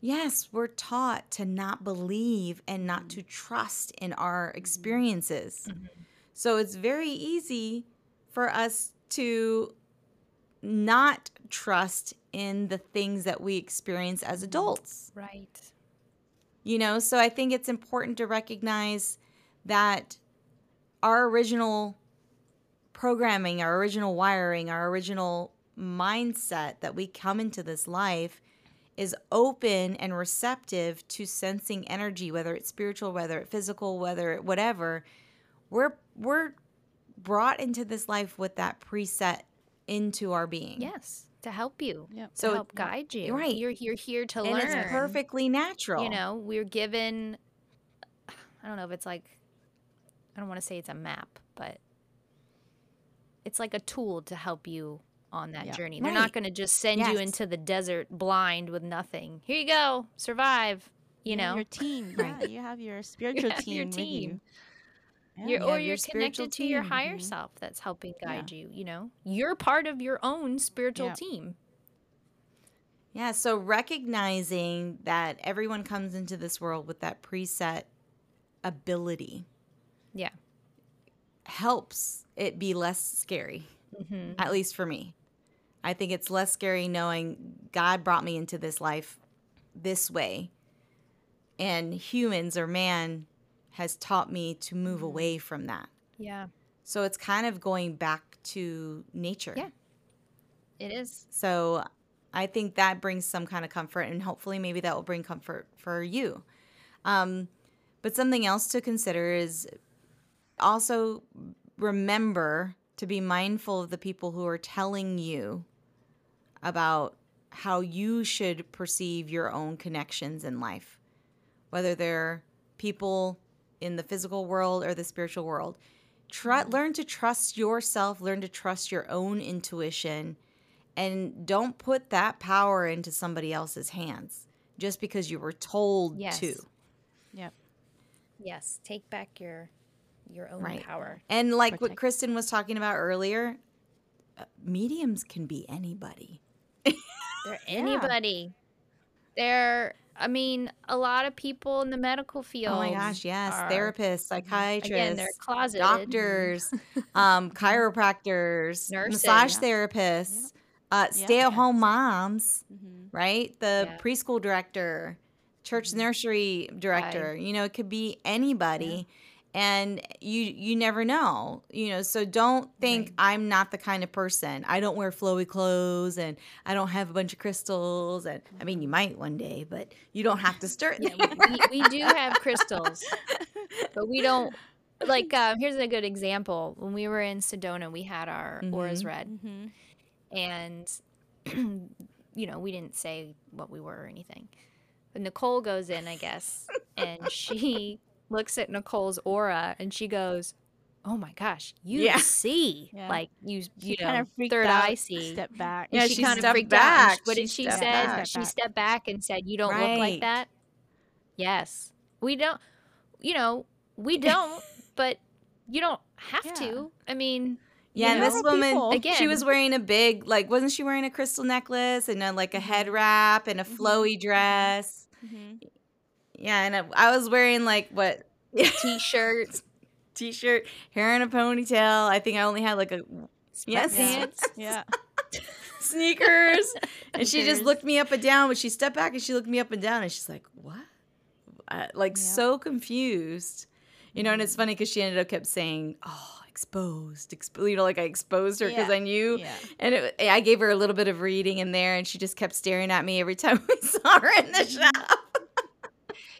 Yes, we're taught to not believe and not mm-hmm. to trust in our mm-hmm. experiences. Mm-hmm. So it's very easy for us to not trust in the things that we experience as adults. Right. You know, so I think it's important to recognize that our original programming, our original wiring, our original mindset that we come into this life is open and receptive to sensing energy, whether it's spiritual, whether it's physical, whether it whatever. We're we're brought into this life with that preset into our being. Yes. To help you. Yep. To So it- help guide you. right. You're you're here to And learn. it's perfectly natural. You know, we're given I don't know if it's like I don't want to say it's a map, but it's like a tool to help you on that Yeah. journey. They're Right. not going to just send you into the desert blind with nothing. Here you go, survive. You Yeah, know, your team. Right. Yeah, you have your spiritual have team your team. Yeah. you're, you or you're your connected to your team. higher Mhm. self that's helping Yeah. guide you. You know, you're part of your own spiritual Yeah. team. Yeah, so recognizing that everyone comes into this world with that preset ability Yeah. helps it be less scary, hmm at least for me. I think it's less scary knowing God brought me into this life this way, and humans or man has taught me to move away from that. Yeah, So it's kind of going back to nature. Yeah. it is. So I think that brings some kind of comfort, and hopefully, maybe that will bring comfort for you. Um, but something else to consider is also remember to be mindful of the people who are telling you about how you should perceive your own connections in life, whether they're people in the physical world or the spiritual world. Try, learn to trust yourself, learn to trust your own intuition, and don't put that power into somebody else's hands just because you were told Yes. to. Yep. Yes, take back your your own Right. power. And like what Kristin was talking about earlier, uh, mediums can be anybody. They're anybody. They're I mean, a lot of people in the medical field. Oh my gosh, yes. are- Therapists, Again, they're psychiatrists, closeted. doctors, um, chiropractors, Nurses. massage Yeah. therapists, uh, stay at home moms, Mhm. right? The Yeah. preschool director, church Mhm. nursery director, you know, it could be anybody. And you you never know, you know. So don't think Right. I'm not the kind of person. I don't wear flowy clothes, and I don't have a bunch of crystals. And I mean, you might one day, but you don't have to start. Yeah, we, we, we do have crystals, but we don't. Like, uh, here's a good example. When we were in Sedona, we had our auras Mhm. read, Mhm. and you know, we didn't say what we were or anything. But Nicole goes in, I guess, and she looks at Nicole's aura and she goes, "Oh my gosh, you Yeah. see, Yeah. like you, She you kind know, of third out, eye see." Step back. And Yeah, she, she kind of stepped freaked out. and she- back. What She did she stepped say? back. She stepped back and said, "You don't look like that." Yes, we don't. You know, we don't. but you don't have Yeah. to. I mean, Yeah, and know? this woman, People. she was wearing a big, like, wasn't she wearing a crystal necklace and a, like a head wrap and a Mhm. flowy dress? Mhm. Yeah, and I, I was wearing like what t-shirt, t-shirt, hair in a ponytail. I think I only had like a Yes. sweatpants. Yeah. sneakers, and she just looked me up and down. But she stepped back and she looked me up and down, and she's like, "What?" Uh, like Yeah. so confused, you know. And it's funny because she ended up kept saying, "Oh, exposed, exposed." You know, like I exposed her because Yeah. I knew. Yeah. And it, I gave her a little bit of reading in there, and she just kept staring at me every time we saw her in the shop.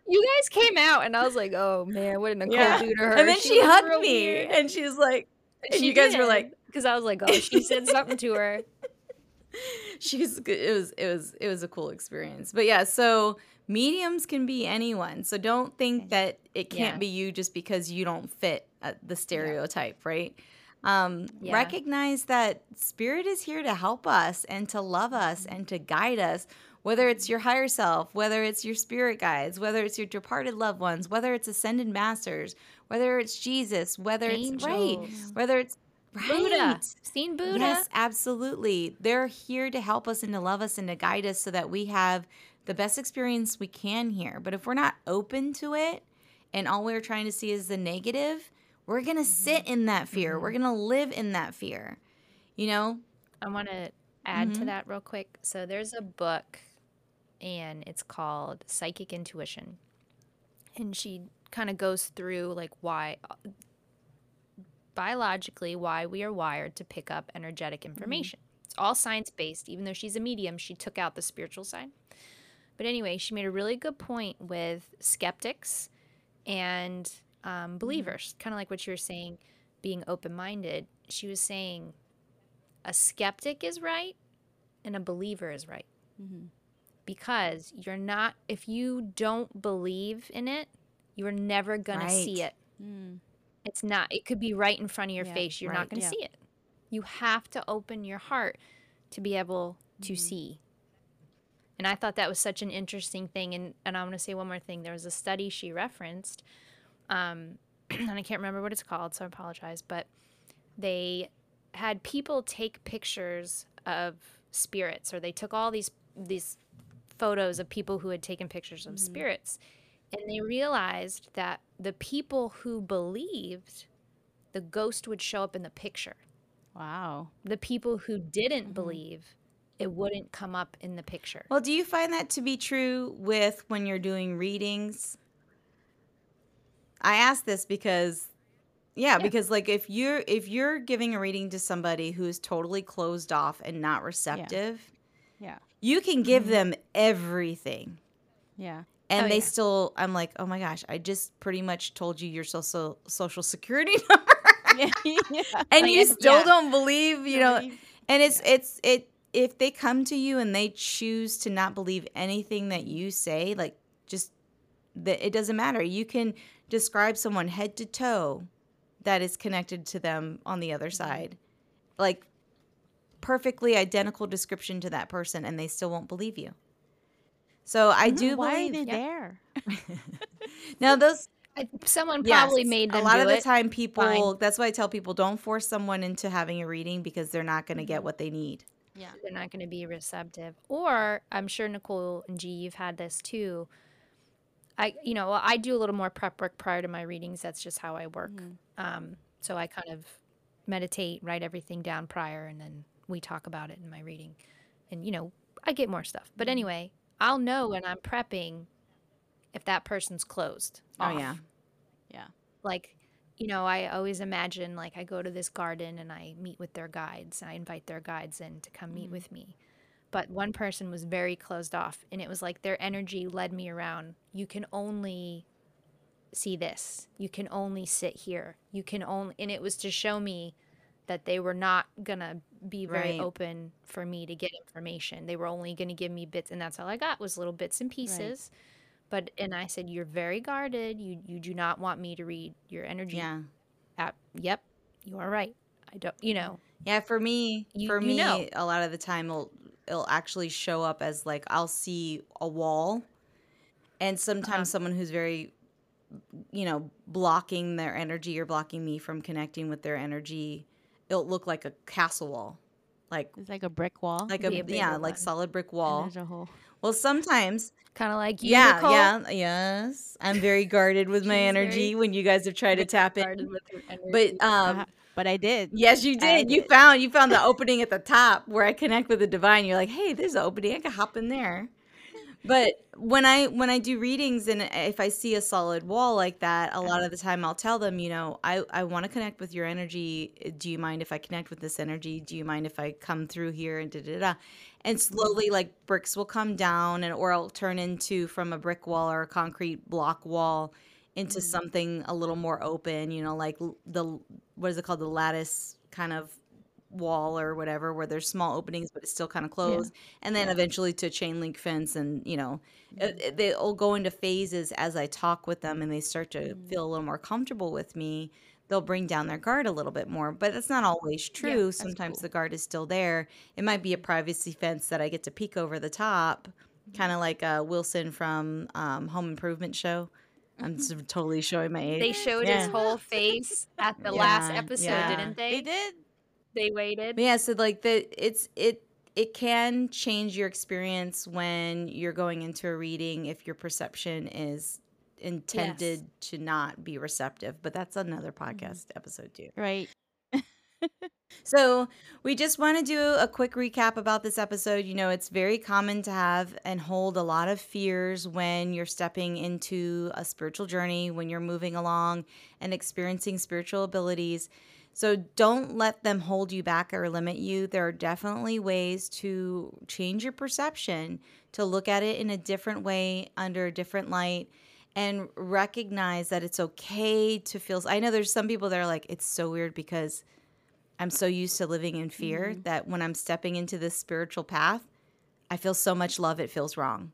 You guys came out, and I was like, "Oh man, what did Nicole Yeah. do to her?" And then she, was hugged me, weird. and she was like, and She you guys were like, because I was like, "Oh, she said something to her." she was good. It was it was it was a cool experience. But yeah, so mediums can be anyone. So don't think that it can't Yeah. be you just because you don't fit uh, the stereotype, right? Um, Yeah. Recognize that spirit is here to help us and to love us and to guide us. Whether it's your higher self, whether it's your spirit guides, whether it's your departed loved ones, whether it's ascended masters, whether it's Jesus, whether it's right, whether it's right. Buddha, seen Buddha. Yes, absolutely. They're here to help us and to love us and to guide us so that we have the best experience we can here. But if we're not open to it and all we're trying to see is the negative, we're going to sit in that fear. We're going to live in that fear. You know? I want to add to Mhm. that real quick. So there's a book, and it's called Psychic Intuition, and she kind of goes through like why biologically why we are wired to pick up energetic information. It's all science based. Even though she's a medium, she took out the spiritual side. But anyway, she made a really good point with skeptics and um, believers, kind of like what you were saying, being open minded. She was saying a skeptic is right and a believer is right Mhm. Because you're not, if you don't believe in it, you're never going to see it. Mm. It's not. It could be right in front of your Yeah, face. You're right, not going to yeah. see it. You have to open your heart to be able to Mhm. see. And I thought that was such an interesting thing. And, and I'm going to say one more thing. There was a study she referenced, um, and I can't remember what it's called, so I apologize. But they had people take pictures of spirits, or they took all these these photos of people who had taken pictures of Mhm. spirits, and they realized that the people who believed the ghost would show up in the picture. Wow. The people who didn't Mhm. believe it wouldn't come up in the picture. Well, do you find that to be true with when you're doing readings? I ask this because yeah, Yeah. because like if you're if you're giving a reading to somebody who's totally closed off and not receptive. You can give Mhm. them everything. Yeah. And Oh, they yeah. still I'm like, "Oh my gosh, I just pretty much told you your social social security number." yeah. yeah. and Like, you still don't believe, you know, and it's it's it if they come to you and they choose to not believe anything that you say, like just that it doesn't matter. You can describe someone head to toe that is connected to them on the other side. Like perfectly identical description to that person and they still won't believe you. So I do Why believe are they yeah. there? now those Someone probably Yes. made them a lot do of the it. time people Fine. that's why i tell people don't force someone into having a reading because they're not going to get Mm-hmm. what they need Yeah. they're not going to be receptive. Or I'm sure Nicole and G, you've had this too. I, you know, I do a little more prep work prior to my readings. That's just how I work. Um, so I kind of meditate, write everything down prior, and then we talk about it in my reading. And you know, I get more stuff. But mm-hmm. anyway, I'll know when I'm prepping if that person's closed. Oh off. yeah. Yeah. Like, you know, I always imagine like I go to this garden and I meet with their guides. and I invite their guides in to come meet mm-hmm. with me. But one person was very closed off and it was like their energy led me around. You can only see this. You can only sit here. You can only and it was to show me that they were not gonna be very Right. open for me to get information. They were only gonna give me bits and that's all I got was little bits and pieces. But and I said, You're very guarded. You you do not want me to read your energy Yeah. app. Yep, you are right. I don't you know. Yeah, for me, You- for you me, know. a lot of the time it'll it'll actually show up as like I'll see a wall, and sometimes Uh-huh. someone who's very, you know, blocking their energy or blocking me from connecting with their energy, it'll look like a castle wall, like It's like a brick wall. like a, a bigger yeah, one. like solid brick and wall. there's a hole. Well, sometimes Kind of like you, yeah, Nicole. yeah, yes, I'm very guarded with my energy when you guys have tried to tap Guarded in, with your energy. but um. But I did. Yes, you I did. You found you found the opening at the top where I connect with the divine. You're like, hey, there's an opening. I can hop in there. But when I when I do readings and if I see a solid wall like that, a lot uh-huh. of the time I'll tell them, you know, I I want to connect with your energy. Do you mind if I connect with this energy? Do you mind if I come through here and da da da? And slowly, like bricks will come down, and or it'll turn into from a brick wall or a concrete block wall into mm-hmm. something a little more open. You know, like the what is it called, the lattice kind of wall or whatever, where there's small openings but it's still kind of closed, and then eventually to a chain link fence, and you know, it- they'll go into phases as I talk with them, and they start to feel a little more comfortable with me. They'll bring down their guard a little bit more, but that's not always true. Sometimes the guard is still there. It might be a privacy fence that I get to peek over the top, kind of like uh, Wilson from um, Home Improvement Show. I'm totally showing my age. they showed Yeah. his whole face at the last episode, yeah. didn't they? They did. They waited. Yeah, so like the it's it it can change your experience when you're going into a reading if your perception is intended to not be receptive. But that's another mm-hmm. podcast episode too. Right. So, we just want to do a quick recap about this episode. You know, it's very common to have and hold a lot of fears when you're stepping into a spiritual journey, when you're moving along and experiencing spiritual abilities. So, don't let them hold you back or limit you. There are definitely ways to change your perception, to look at it in a different way, under a different light, and recognize that it's okay to feel. I know there's some people that are like, it's so weird because I'm so used to living in fear Mm-hmm. that when I'm stepping into this spiritual path, I feel so much love it feels wrong.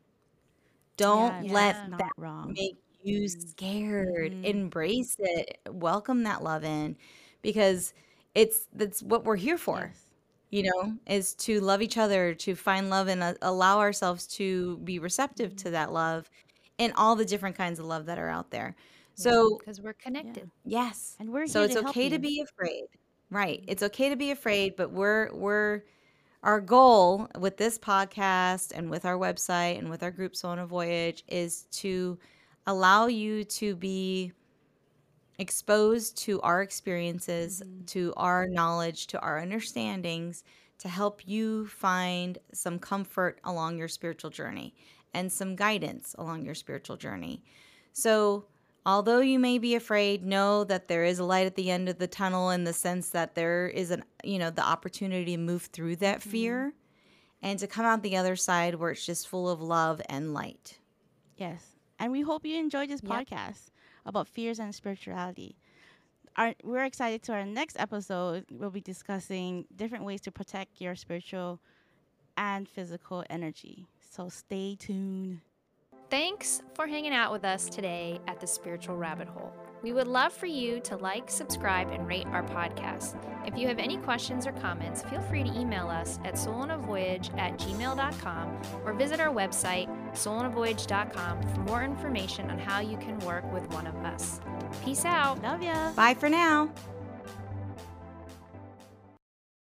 Don't Yeah, let not that wrong. make you Mm-hmm. scared. Embrace it. Welcome that love in because it's that's what we're here for. Yes. You know, is to love each other, to find love and uh, allow ourselves to be receptive to that love and all the different kinds of love that are out there. So, because we're connected. yes. And we're so here it's to help okay to be afraid. Right. It's okay to be afraid, but we're we're our goal with this podcast and with our website and with our group Soul on a Voyage is to allow you to be exposed to our experiences, mm-hmm. to our knowledge, to our understandings to help you find some comfort along your spiritual journey and some guidance along your spiritual journey. So, although you may be afraid, know that there is a light at the end of the tunnel in the sense that there is an, you know, the opportunity to move through that mm-hmm. fear and to come out the other side where it's just full of love and light. Yes. And we hope you enjoyed this Yep. podcast about fears and spirituality. Our, we're excited to our next episode. We'll be discussing different ways to protect your spiritual and physical energy. So stay tuned. Thanks for hanging out with us today at the Spiritual Rabbit Hole. We would love for you to like, subscribe, and rate our podcast. If you have any questions or comments, feel free to email us at soulonaVoyage at gmail.com or visit our website, soulonaVoyage.com, for more information on how you can work with one of us. Peace out. Love ya. Bye for now.